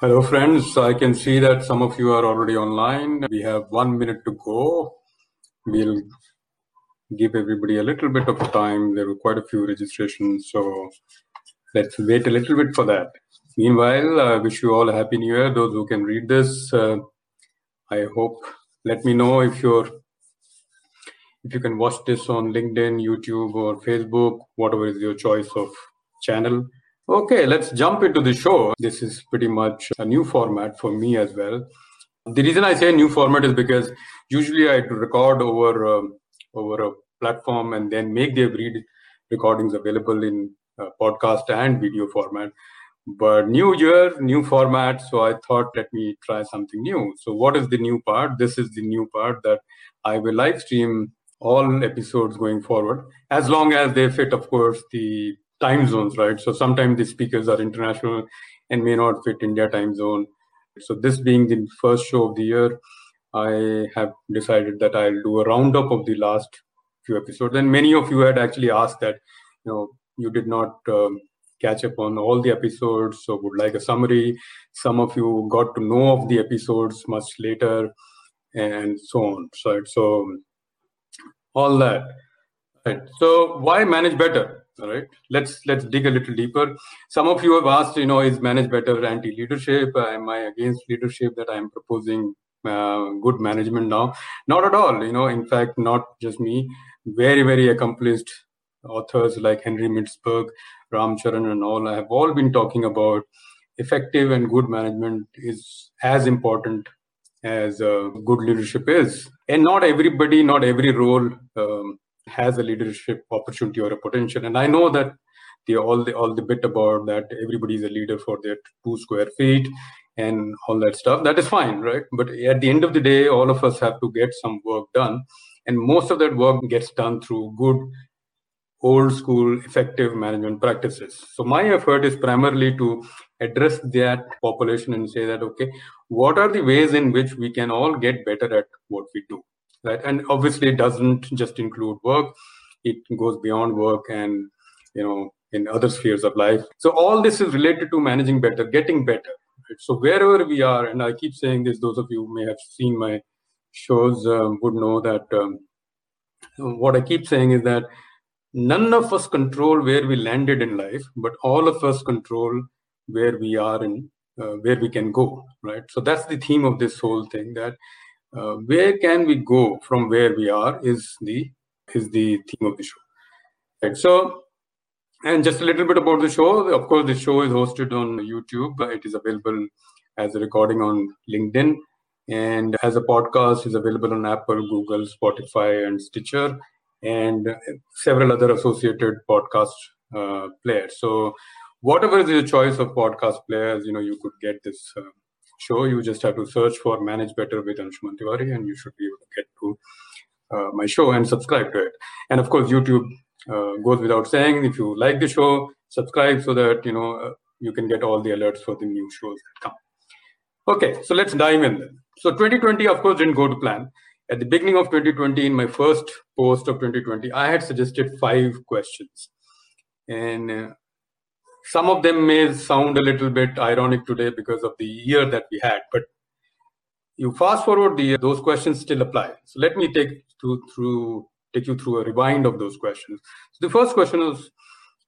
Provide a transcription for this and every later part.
Hello, friends. I can see that some of you are already online. We have one minute to go. We'll give everybody a little bit of time. There were quite a few registrations, so let's wait a little bit for that. Meanwhile, I wish you all a happy new year. Those who can read this, uh, I hope. Let me know if you're if you can watch this on LinkedIn, YouTube, or Facebook, whatever is your choice of channel. Okay, let's jump into the show. This is pretty much a new format for me as well. The reason I say new format is because usually I record over um, over a platform and then make the read recordings available in uh, podcast and video format. But new year, new format. So I thought, let me try something new. So what is the new part? This is the new part that I will live stream all episodes going forward, as long as they fit, of course, the time zones, right? So sometimes the speakers are international and may not fit India time zone. So this being the first show of the year, I have decided that I'll do a roundup of the last few episodes. And many of you had actually asked that, you know, you did not um, catch up on all the episodes, so would like a summary. Some of you got to know of the episodes much later, and so on. So, so all that. Right. So why manage better? All right. Let's let's dig a little deeper. Some of you have asked, you know, is manage better anti-leadership? Am I against leadership that I'm proposing uh, good management now? Not at all. You know, in fact, not just me. Very very accomplished authors like Henry Mintzberg, Ram Charan, and all have all been talking about effective and good management is as important as uh, good leadership is. And not everybody, not every role um, has a leadership opportunity or a potential. And I know that the all the all the bit about that everybody is a leader for their two square feet and all that stuff. That is fine, right? But at the end of the day, all of us have to get some work done. And most of that work gets done through good old school effective management practices. So my effort is primarily to address that population and say that okay, what are the ways in which we can all get better at what we do? Right and obviously it doesn't just include work. It goes beyond work and you know in other spheres of life. So all this is related to managing better getting better. Right? so wherever we are and i keep saying this those of you may have seen my shows um, would know that um, what i keep saying is that none of us control where we landed in life but all of us control where we are and uh, where we can go. Right so that's the theme of this whole thing that uh, where can we go from where we are is the is the theme of the show. Right so and just a little bit about the show. Of course the show is hosted on youtube. It is available as a recording on linkedin. And as a podcast is available on apple google spotify and stitcher and several other associated podcast uh, players. So whatever is your choice of podcast players you know you could get this uh, show, you just have to search for Manage Better with Anshuman Tiwari and you should be able to get to uh, my show and subscribe to it. And of course, YouTube uh, goes without saying. If you like the show, subscribe so that you know uh, you can get all the alerts for the new shows that come. Okay, so let's dive in. Then. So 2020, of course, didn't go to plan. At the beginning of 2020, in my first post of 2020, I had suggested five questions. And uh, some of them may sound a little bit ironic today because of the year that we had, but you fast forward the those questions still apply. So let me take through, through take you through a rewind of those questions. So the first question is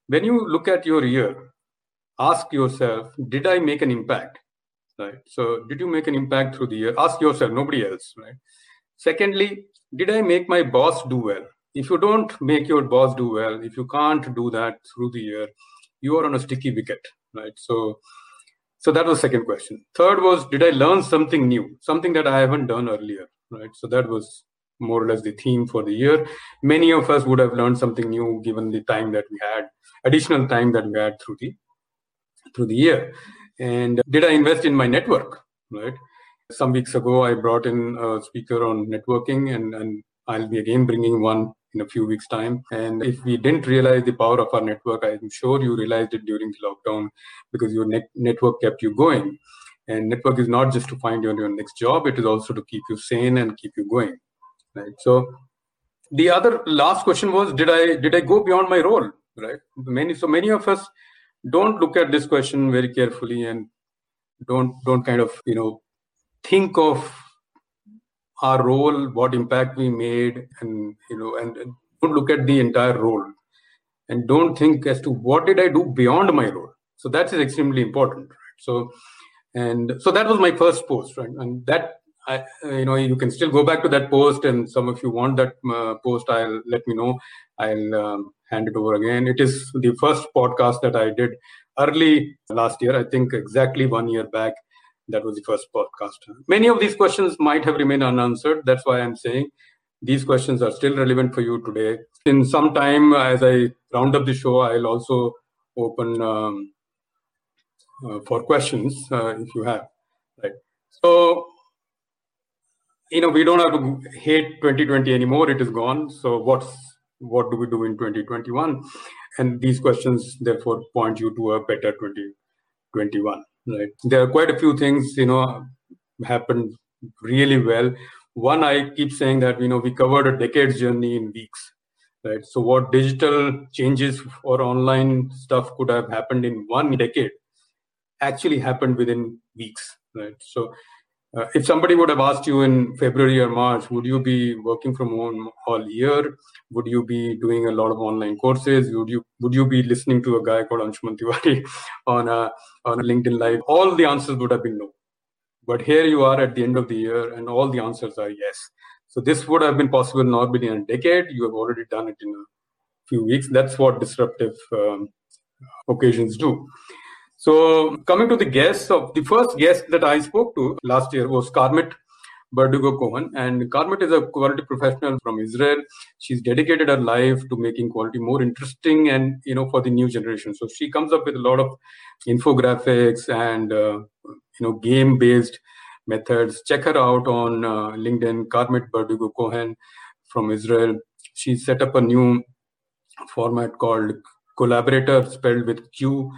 when you look at your year, ask yourself, did I make an impact? Right. So did you make an impact through the year? Ask yourself, nobody else, right? Secondly, did I make my boss do well? If you don't make your boss do well, if you can't do that through the year, you are on a sticky wicket, right? So, so that was second question. Third was, did I learn something new, something that I haven't done earlier, right? So that was more or less the theme for the year. Many of us would have learned something new given the time that we had, additional time that we had through the through the year. And did I invest in my network, right? Some weeks ago, I brought in a speaker on networking, and, and I'll be again bringing one in a few weeks' time. And if we didn't realize the power of our network, I'm sure you realized it during the lockdown because your net- network kept you going. And network is not just to find you on your next job; it is also to keep you sane and keep you going. Right. So, the other last question was: Did I did I go beyond my role? Right. Many so many of us don't look at this question very carefully and don't don't kind of you know think of our role, what impact we made, and you know, and, and don't look at the entire role, and don't think as to what did I do beyond my role. So that is extremely important. Right? So, and so that was my first post, right? And that I, you know, you can still go back to that post, and some of you want that uh, post, I'll let me know. I'll um, hand it over again. It is the first podcast that I did early last year. I think exactly one year back that was the first podcast. Many of these questions might have remained unanswered. That's why I'm saying these questions are still relevant for you today. In some time, as I round up the show, I'll also open um, uh, for questions uh, if you have. Right. So, you know, we don't have to hate 2020 anymore. It is gone. So, what's what do we do in 2021? And these questions, therefore, point you to a better 2021. Right. There are quite a few things, you know, happened really well. One, I keep saying that, you know, we covered a decade's journey in weeks. Right. So what digital changes or online stuff could have happened in one decade actually happened within weeks. Right. So uh, if somebody would have asked you in February or March, would you be working from home all year? Would you be doing a lot of online courses? Would you would you be listening to a guy called Anshuman Tiwari on a on a LinkedIn Live? All the answers would have been no. But here you are at the end of the year, and all the answers are yes. So this would have been possible not within a decade. You have already done it in a few weeks. That's what disruptive um, occasions do. So coming to the guests of the first guest that I spoke to last year was Carmit Berdugo Cohen. And Carmit is a quality professional from Israel. She's dedicated her life to making quality more interesting and, you know, for the new generation. So she comes up with a lot of infographics and, uh, you know, game-based methods. Check her out on uh, LinkedIn, Carmit Berdugo Cohen from Israel. She set up a new format called Qollaborator, spelled with Q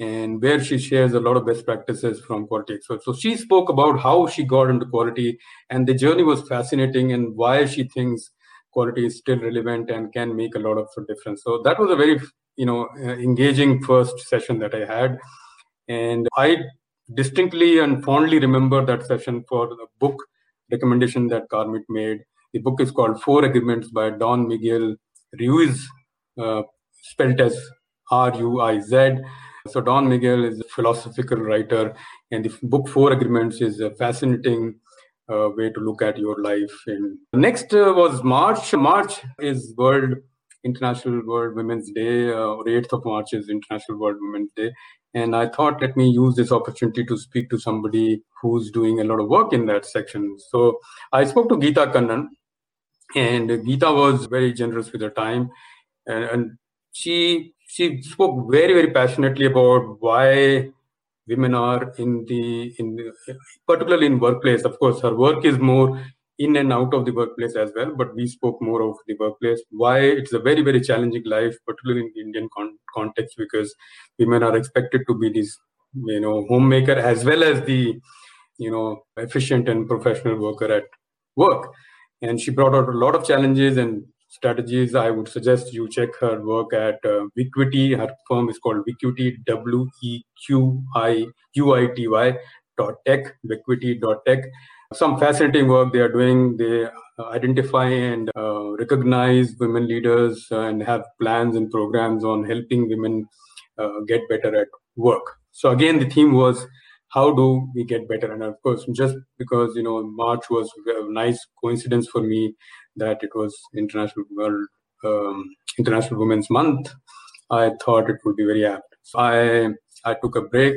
and where she shares a lot of best practices from quality experts. So she spoke about how she got into quality, and the journey was fascinating, and why she thinks quality is still relevant and can make a lot of difference. So that was a very you know uh, engaging first session that I had, and I distinctly and fondly remember that session for the book recommendation that Carmit made. The book is called Four Agreements by Don Miguel Ruiz, uh, spelled as R U I Z so Don Miguel is a philosophical writer, and the book Four Agreements is a fascinating uh, way to look at your life. And next uh, was March. March is World International World Women's Day, uh, or 8th of March is International World Women's Day. And I thought, let me use this opportunity to speak to somebody who's doing a lot of work in that section. So I spoke to Geeta Kannan, and Geeta was very generous with her time. And, and she she spoke very very passionately about why women are in the in particularly in workplace. Of course her work is more in and out of the workplace as well but we spoke more of the workplace. Why? It's a very very challenging life particularly in the indian con- context because women are expected to be this you know homemaker as well as the you know efficient and professional worker at work. And she brought out a lot of challenges and strategies, I would suggest you check her work at uh, Wequity. Her firm is called Wequity, W E Q I U I T Y dot tech, Wequity dot tech. Some fascinating work they are doing. They identify and uh, recognize women leaders and have plans and programs on helping women uh, get better at work. So again, the theme was how do we get better? And of course, just because you know March was a nice coincidence for me that it was International World um, International Women's Month, I thought it would be very apt. So I I took a break,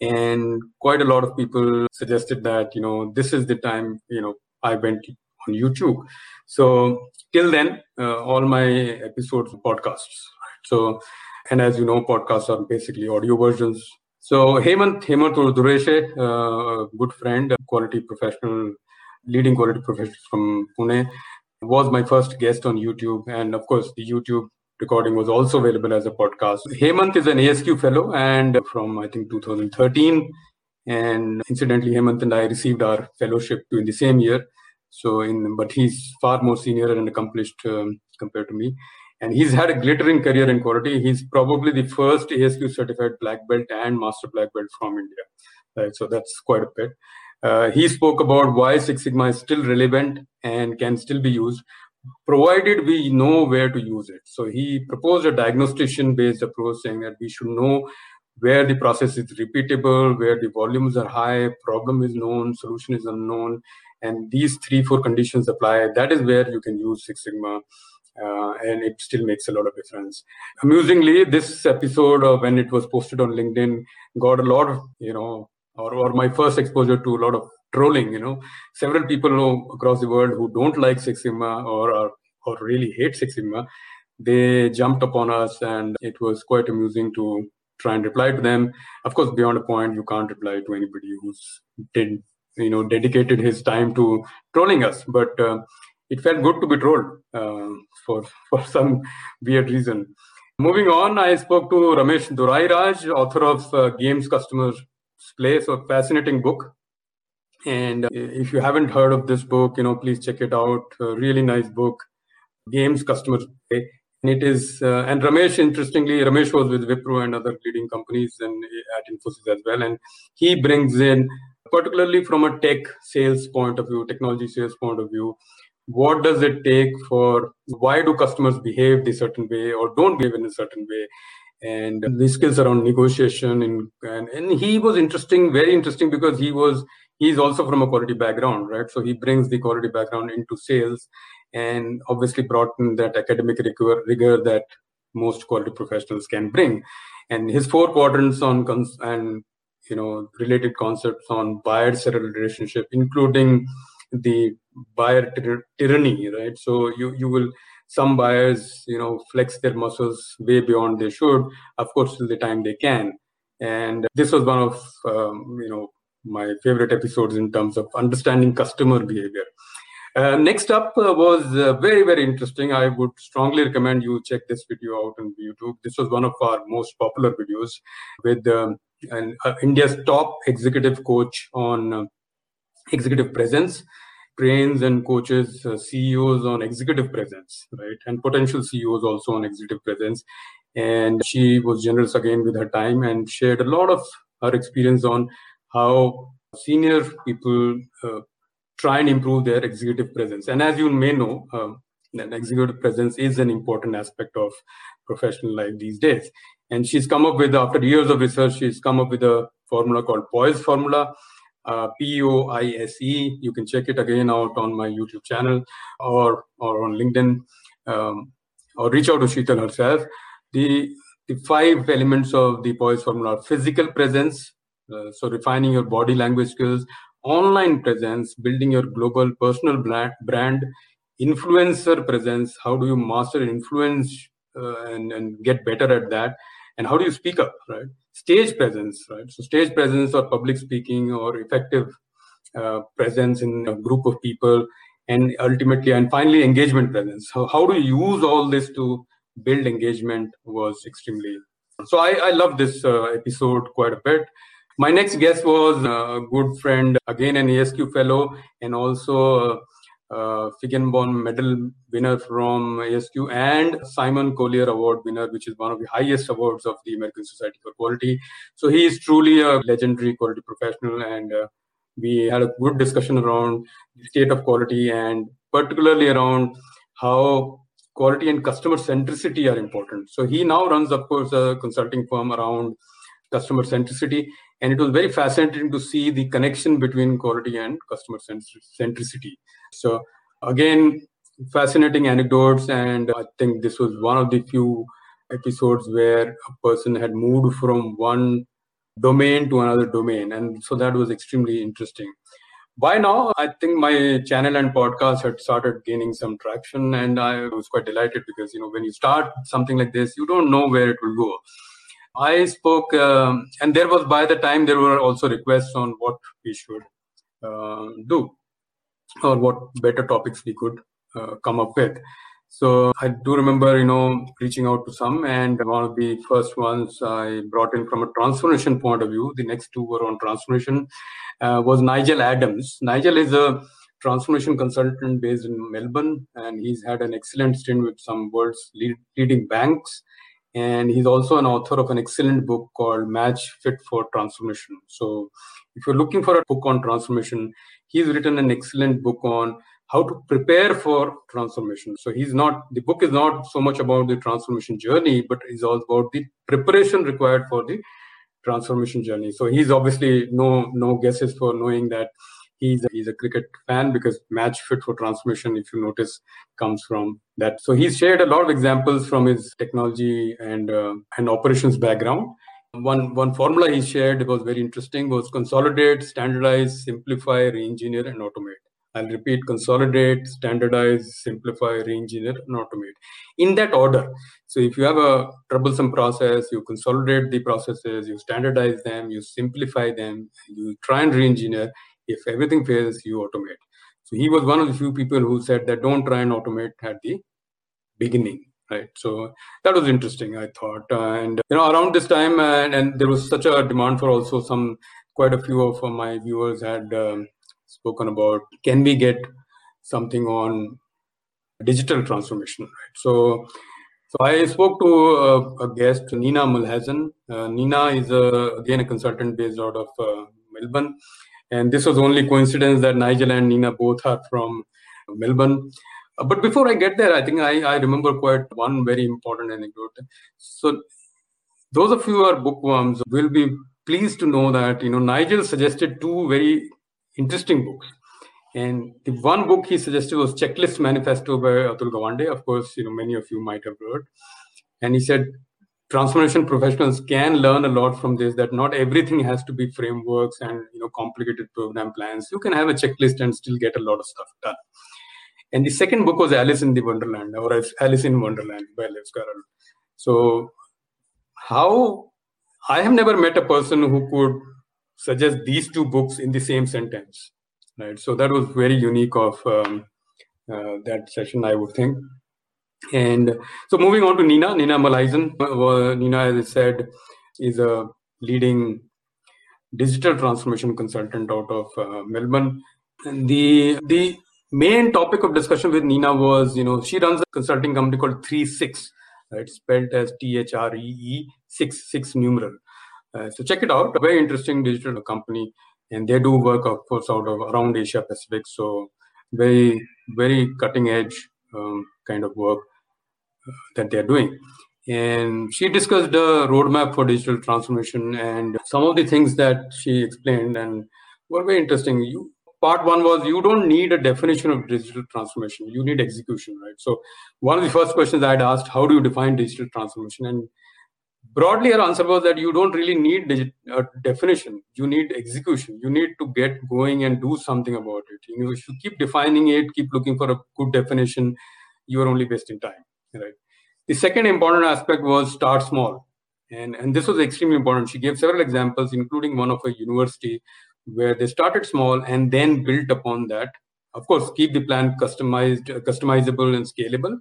and quite a lot of people suggested that you know this is the time you know I went on YouTube. So till then, uh, all my episodes podcasts. So and as you know, podcasts are basically audio versions. So Hemant Hemant Urdhwareshe, uh, good friend, quality professional, leading quality professional from Pune, was my first guest on YouTube. And of course, the YouTube recording was also available as a podcast. Hemant is an ASQ fellow and from, I think, 2013. And incidentally, Hemant and I received our fellowship in the same year. So, in but he's far more senior and accomplished um, compared to me. And he's had a glittering career in quality. He's probably the first ASQ certified black belt and master black belt from India. right? So that's quite a bit. Uh, he spoke about why Six Sigma is still relevant and can still be used, provided we know where to use it. So he proposed a diagnostician based approach saying that we should know where the process is repeatable, where the volumes are high, problem is known, solution is unknown, and these three, four conditions apply. That is where you can use Six Sigma. Uh, and it still makes a lot of difference. Amusingly, this episode, when it was posted on LinkedIn, got a lot of, you know, or, or my first exposure to a lot of trolling. You know, several people know across the world who don't like Six Sigma or or, or really hate Six Sigma. They jumped upon us, and it was quite amusing to try and reply to them. Of course, beyond a point, you can't reply to anybody who's did you know dedicated his time to trolling us. But uh, it felt good to be trolled uh, for for some weird reason. Moving on, I spoke to Ramesh Dorairaj, author of uh, Games Customers Play, so fascinating book. And uh, if you haven't heard of this book, you know, please check it out. A really nice book, Games Customers Play. And it is, uh, and Ramesh, interestingly, Ramesh was with Wipro and other leading companies and at Infosys as well. And he brings in, particularly from a tech sales point of view, technology sales point of view, what does it take for why do customers behave this certain way or don't behave in a certain way? And the skills around negotiation and, and, and he was interesting very interesting because he was he's also from a quality background right? So he brings the quality background into sales and obviously brought in that academic rigor, rigor that most quality professionals can bring. And his four quadrants on cons- and you know related concepts on buyer seller relationship including the buyer tyranny right? So you you will some buyers you know flex their muscles way beyond they should of course till the time they can. And this was one of um, you know my favorite episodes in terms of understanding customer behavior. Uh, next up uh, was uh, very very interesting. I would strongly recommend you check this video out on youtube. This was one of our most popular videos with um, an, uh, india's top executive coach on uh, executive presence trains and coaches uh, CEOs on executive presence, right? And potential CEOs also on executive presence. And she was generous again with her time and shared a lot of her experience on how senior people uh, try and improve their executive presence. And as you may know, um, an executive presence is an important aspect of professional life these days. And she's come up with, after years of research, she's come up with a formula called POISE formula, uh, P-O-I-S-E. You can check it again out on my YouTube channel or or on LinkedIn, um, or reach out to Sheetal herself. The the five elements of the POISE formula are physical presence, uh, so refining your body language skills, online presence, building your global personal brand, influencer presence. How do you master influence uh, and, and get better at that? And how do you speak up, right? Stage presence, right? So stage presence or public speaking or effective uh, presence in a group of people, and ultimately and finally engagement presence. So how do you use all this to build engagement was extremely. So I, I love this uh, episode quite a bit. My next guest was a good friend, again an ASQ fellow, and also uh, Feigenbaum Medal winner from ASQ and Simon Collier Award winner, which is one of the highest awards of the American Society for Quality. So he is truly a legendary quality professional, and uh, we had a good discussion around the state of quality and particularly around how quality and customer centricity are important. So he now runs, of course, a consulting firm around customer centricity and it was very fascinating to see the connection between quality and customer centricity so again fascinating anecdotes and i think this was one of the few episodes where a person had moved from one domain to another domain and so that was extremely interesting. By now i think my channel and podcast had started gaining some traction and i was quite delighted because you know when you start something like this you don't know where it will go. I spoke, um, and there was by the time there were also requests on what we should uh, do or what better topics we could uh, come up with. So I do remember, you know, reaching out to some, and one of the first ones I brought in from a transformation point of view. The next two were on transformation. Uh, was Nigel Adams. Nigel is a transformation consultant based in Melbourne, and he's had an excellent stint with some world's lead, leading banks and he's also an author of an excellent book called Match Fit for Transformation. So, if you're looking for a book on transformation, he's written an excellent book on how to prepare for transformation. So, he's not the book is not so much about the transformation journey, but is all about the preparation required for the transformation journey. So, he's obviously no no guesses for knowing that he's a, he's a cricket fan because match fit for transformation if you notice comes from that. So he's shared a lot of examples from his technology and uh, and operations background. One one formula he shared was very interesting was consolidate standardize simplify re-engineer and automate. I'll repeat consolidate standardize simplify re-engineer and automate. In that order so if you have a troublesome process you consolidate the processes you standardize them you simplify them you try and re-engineer if everything fails, you automate. So he was one of the few people who said that don't try and automate at the beginning, right? So that was interesting, I thought. And you know, around this time, and, and there was such a demand for also some. Quite a few of my viewers had um, spoken about can we get something on digital transformation, right? So so I spoke to a, a guest, Nina Mulhazan. Uh, Nina is a, again a consultant based out of uh, Melbourne, and this was only coincidence that Nigel and Nina both are from Melbourne. Uh, but before I get there, I think I, I remember quite one very important anecdote. So those of you who are bookworms will be pleased to know that you know Nigel suggested two very interesting books. And the one book he suggested was Checklist Manifesto by Atul Gawande. Of course, you know many of you might have heard. And he said transformation professionals can learn a lot from this that not everything has to be frameworks and you know complicated program plans. You can have a checklist and still get a lot of stuff done. And the second book was alice in the wonderland or alice in wonderland by lewis carroll so how i have never met a person who could suggest these two books in the same sentence right? So that was very unique of um, uh, that session i would think and so moving on to Nina, Nina Mulhazan. Uh, Nina, as I said, is a leading digital transformation consultant out of uh, Melbourne. And the the main topic of discussion with Nina was, you know, she runs a consulting company called Three Six. Right, spelled as T H R E E six six numeral. Uh, so check it out. A very interesting digital company, and they do work, of course, out of around Asia Pacific. So very very cutting edge um, kind of work that they're doing. And she discussed the roadmap for digital transformation and some of the things that she explained and were very interesting. You, part one was you don't need a definition of digital transformation, you need execution, right? So, one of the first questions I had asked, how do you define digital transformation? And broadly, her answer was that you don't really need digit, a definition, you need execution. You need to get going and do something about it. You know, if you keep defining it, keep looking for a good definition, you are only wasting time right. The second important aspect was start small. And and this was extremely important. She gave several examples including one of a university where they started small and then built upon that. Of course keep the plan customized customizable and scalable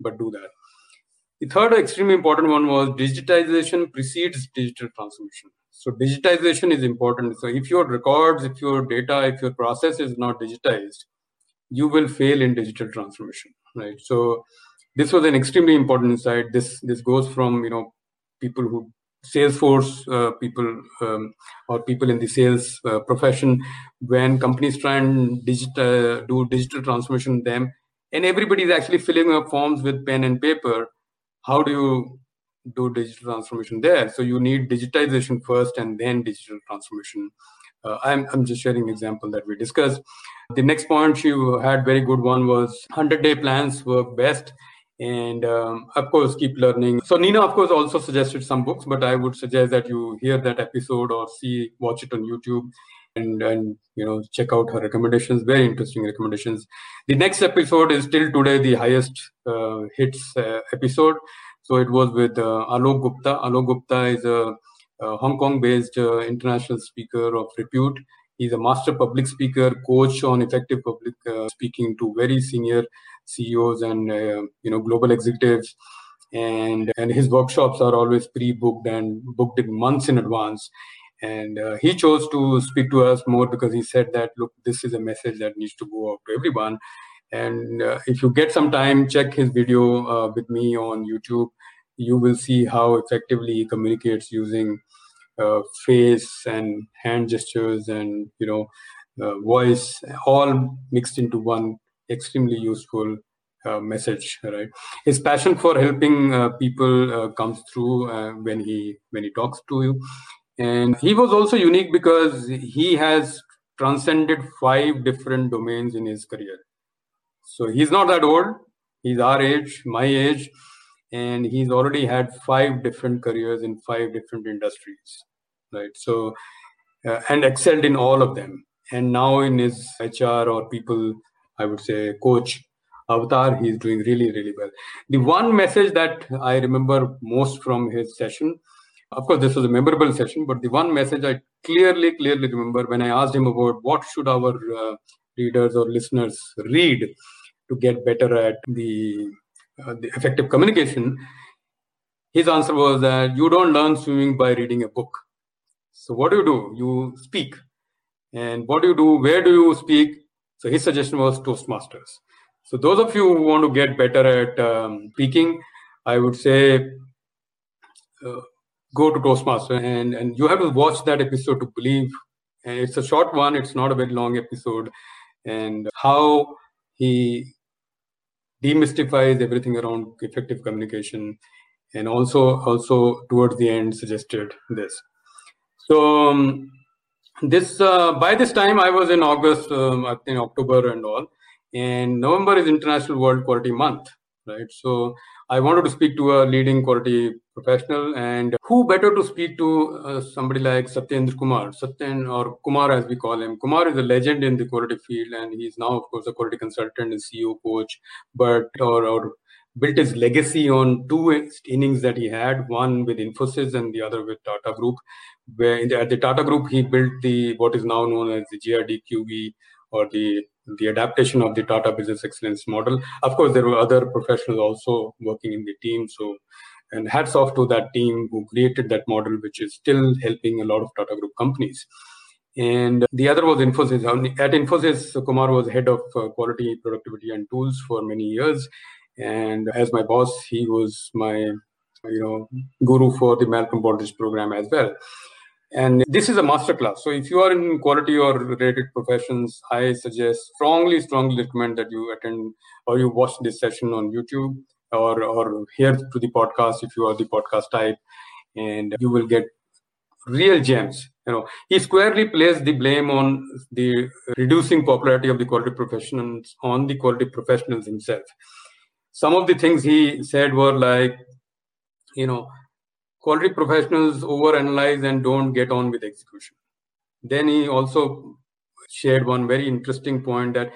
but do that. The third extremely important one was digitization precedes digital transformation. So digitization is important. So if your records if your data if your process is not digitized you will fail in digital transformation right? So this was an extremely important insight. This this goes from you know people who Salesforce uh, people um, or people in the sales uh, profession when companies try and digital, do digital transformation them and everybody is actually filling up forms with pen and paper how do you do digital transformation there? So you need digitization first and then digital transformation. Uh, I'm, I'm just sharing an example that we discussed. The next point you had very good one was 100 day plans work best and um, of course keep learning. So nina of course also suggested some books but i would suggest that you hear that episode or see watch it on youtube and and you know check out her recommendations. Very interesting recommendations. The next episode is still today the highest uh, hits uh, episode. So it was with uh, alok gupta. Alok gupta is a, a hong kong based uh, international speaker of repute. He's a master public speaker coach on effective public uh, speaking to very senior CEOs and uh, you know global executives, and and his workshops are always pre-booked and booked in months in advance. And uh, he chose to speak to us more because he said that look, this is a message that needs to go out to everyone. And uh, if you get some time, check his video uh, with me on YouTube. you will see how effectively he communicates using uh, face and hand gestures and you know uh, voice all mixed into one extremely useful uh, message right? His passion for helping uh, people uh, comes through uh, when he when he talks to you. And he was also unique because he has transcended five different domains in his career. So he's not that old. He's our age my age. And he's already had five different careers in five different industries right? So uh, and excelled in all of them. And now in his hr or people i would say coach avatar he's doing really really well the one message that i remember most from his session of course this was a memorable session but the one message i clearly clearly remember when i asked him about what should our uh, readers or listeners read to get better at the uh, the effective communication, his answer was that you don't learn swimming by reading a book. So what do you do? You speak. And what do you do? Where do you speak? So his suggestion was Toastmasters. So those of you who want to get better at um, speaking, I would say uh, go to Toastmaster and, and you have to watch that episode to believe. And it's a short one. It's not a very long episode. And how he demystifies everything around effective communication and also also towards the end suggested this so um, this uh, by this time i was in august um, in october and all and november is international world quality month right so I wanted to speak to a leading quality professional, and who better to speak to uh, somebody like Satyendra Kumar, Satyen or Kumar as we call him. Kumar is a legend in the quality field, and he's now, of course, a quality consultant and CEO coach, but or, or built his legacy on two innings that he had, one with Infosys and the other with Tata Group. Where the, at the Tata Group, he built the what is now known as the JRDQV or the the adaptation of the Tata Business Excellence model. Of course, there were other professionals also working in the team. So, and hats off to that team who created that model, which is still helping a lot of Tata Group companies. And the other was Infosys. At Infosys, Kumar was head of uh, quality, productivity, and tools for many years. And as my boss, he was my, you know, guru for the Malcolm Baldrige program as well. And this is a masterclass. So if you are in quality or related professions, I suggest strongly, strongly recommend that you attend or you watch this session on YouTube or or hear to the podcast if you are the podcast type, and you will get real gems. You know, he squarely placed the blame on the reducing popularity of the quality professionals on the quality professionals himself. Some of the things he said were like, you know, quality professionals overanalyze and don't get on with execution. Then he also shared one very interesting point that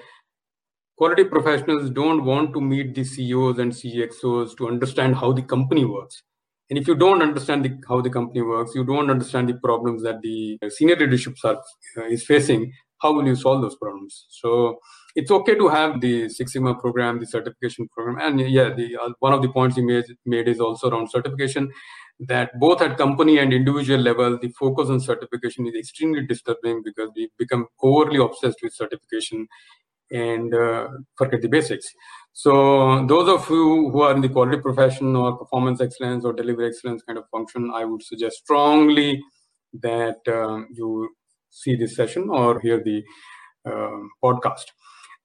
quality professionals don't want to meet the CEOs and CXOs to understand how the company works. And if you don't understand the, how the company works, you don't understand the problems that the senior leadership are, uh, is facing, how will you solve those problems? So it's okay to have the Six Sigma program, the certification program. And yeah, the, uh, one of the points you made, made is also around certification that both at company and individual level, the focus on certification is extremely disturbing because we become overly obsessed with certification and uh, forget the basics. So those of you who are in the quality profession or performance excellence or delivery excellence kind of function, I would suggest strongly that um, you see this session or hear the uh, podcast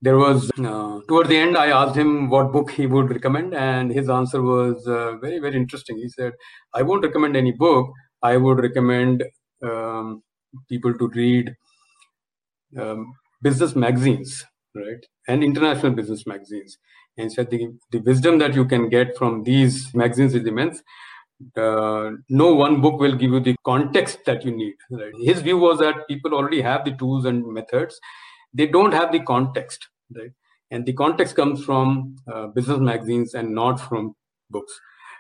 there was uh, toward the end i asked him what book he would recommend and his answer was uh, very very interesting. He said i won't recommend any book. I would recommend um, people to read um, business magazines right and international business magazines. And said the, the wisdom that you can get from these magazines is immense. Uh, no one book will give you the context that you need right? his view was that people already have the tools and methods they don't have the context, right? And the context comes from uh, business magazines and not from books.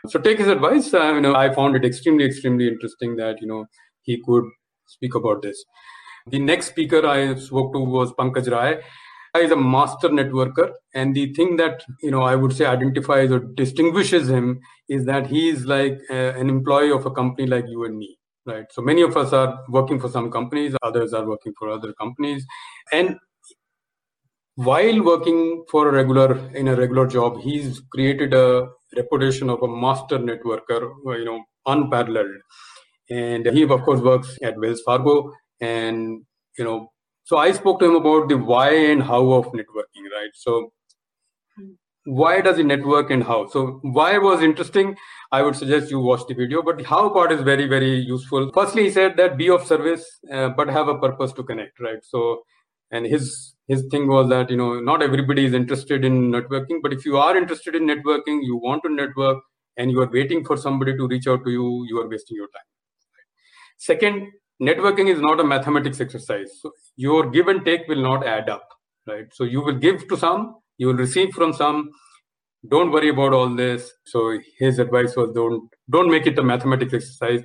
So take his advice. Uh, you know, I found it extremely, extremely interesting that you know he could speak about this. The next speaker I spoke to was Pankaj Rai. He is a master networker, and the thing that you know I would say identifies or distinguishes him is that he is like a, uh, an employee of a company like you and me right so many of us are working for some companies others are working for other companies and while working for a regular in a regular job, he's created a reputation of a master networker, you know, unparalleled. And he, of course, works at Wells Fargo. And, you know, so I spoke to him about the why and how of networking, right? So, why does it network and how? So, why was interesting. I would suggest you watch the video, but the how part is very, very useful. Firstly, he said that be of service, uh, but have a purpose to connect, right? So, and his his thing was that you know not everybody is interested in networking, but if you are interested in networking, you want to network, and you are waiting for somebody to reach out to you, you are wasting your time. Second, networking is not a mathematics exercise. So your give and take will not add up, right? So you will give to some, you will receive from some. Don't worry about all this. So his advice was don't don't make it a mathematics exercise.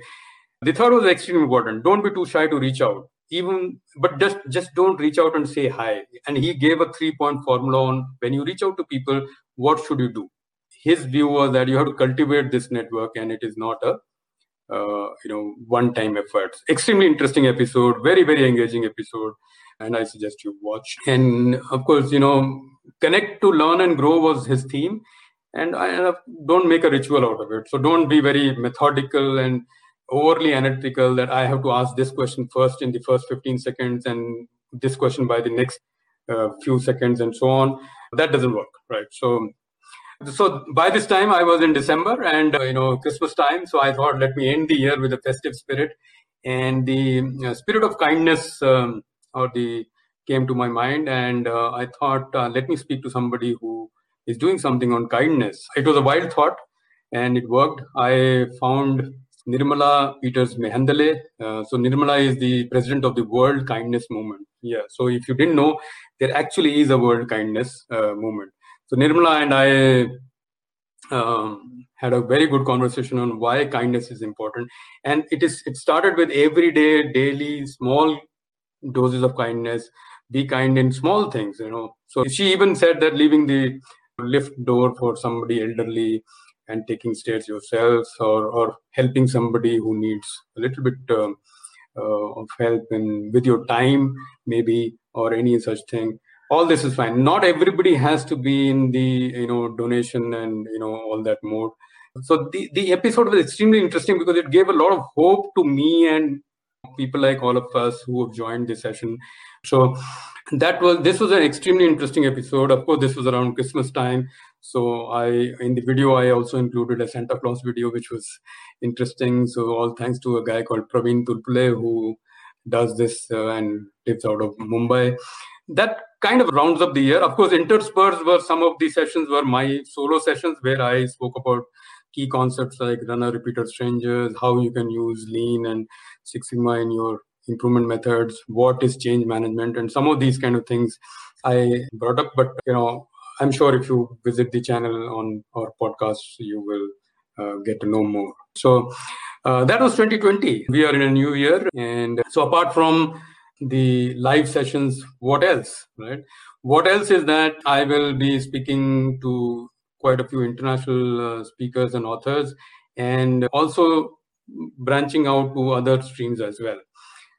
The third was extremely important. Don't be too shy to reach out. Even but just just don't reach out and say hi. And he gave a three point formula on when you reach out to people, what should you do? His view was that you have to cultivate this network, and it is not a uh, you know one time efforts extremely interesting episode very very engaging episode and i suggest you watch and of course you know connect to learn and grow was his theme. And i don't make a ritual out of it. So don't be very methodical and overly analytical that i have to ask this question first in the first 15 seconds and this question by the next uh, few seconds and so on. That doesn't work right? So so by this time i was in december and uh, you know christmas time. So i thought let me end the year with a festive spirit and the uh, spirit of kindness um, or the came to my mind and uh, i thought uh, let me speak to somebody who is doing something on kindness it was a wild thought and it worked i found nirmala peters Mehandale. uh, so nirmala is the president of the world kindness movement yeah so if you didn't know there actually is a world kindness uh, movement so Nirmala and I um, had a very good conversation on why kindness is important, and it is it started with everyday, daily, small doses of kindness. Be kind in small things, you know. So she even said that leaving the lift door for somebody elderly and taking stairs yourselves or, or helping somebody who needs a little bit um, uh, of help in with your time maybe or any such thing all this is fine. Not everybody has to be in the you know donation and you know all that mode. So the, the episode was extremely interesting because it gave a lot of hope to me and people like all of us who have joined this session so that was this was an extremely interesting episode. Of course this was around christmas time. So i in the video i also included a santa claus video which was interesting. So all thanks to a guy called praveen tulpule who does this uh, and lives out of mumbai. That kind of rounds up the year. Of course, interspersed were some of the sessions were my solo sessions where I spoke about key concepts like runner repeater strangers, how you can use lean and Six Sigma in your improvement methods, what is change management, and some of these kind of things I brought up. But you know, I'm sure if you visit the channel on our podcast, you will uh, get to know more. So uh, that was 2020. We are in a new year, and so apart from the live sessions, what else, right? What else is that I will be speaking to quite a few international uh, speakers and authors, and also branching out to other streams as well.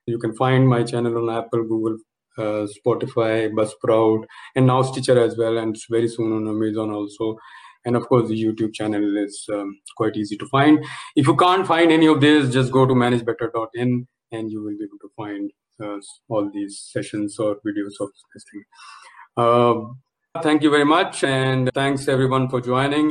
You can find my channel on Apple, Google, uh, Spotify, Buzzsprout, and now Stitcher as well, and very soon on Amazon also. And of course, the YouTube channel is um, quite easy to find. If you can't find any of this, just go to managebetter.in and you will be able to find uh, all these sessions or videos of this thing. Uh, thank you very much, and thanks everyone for joining.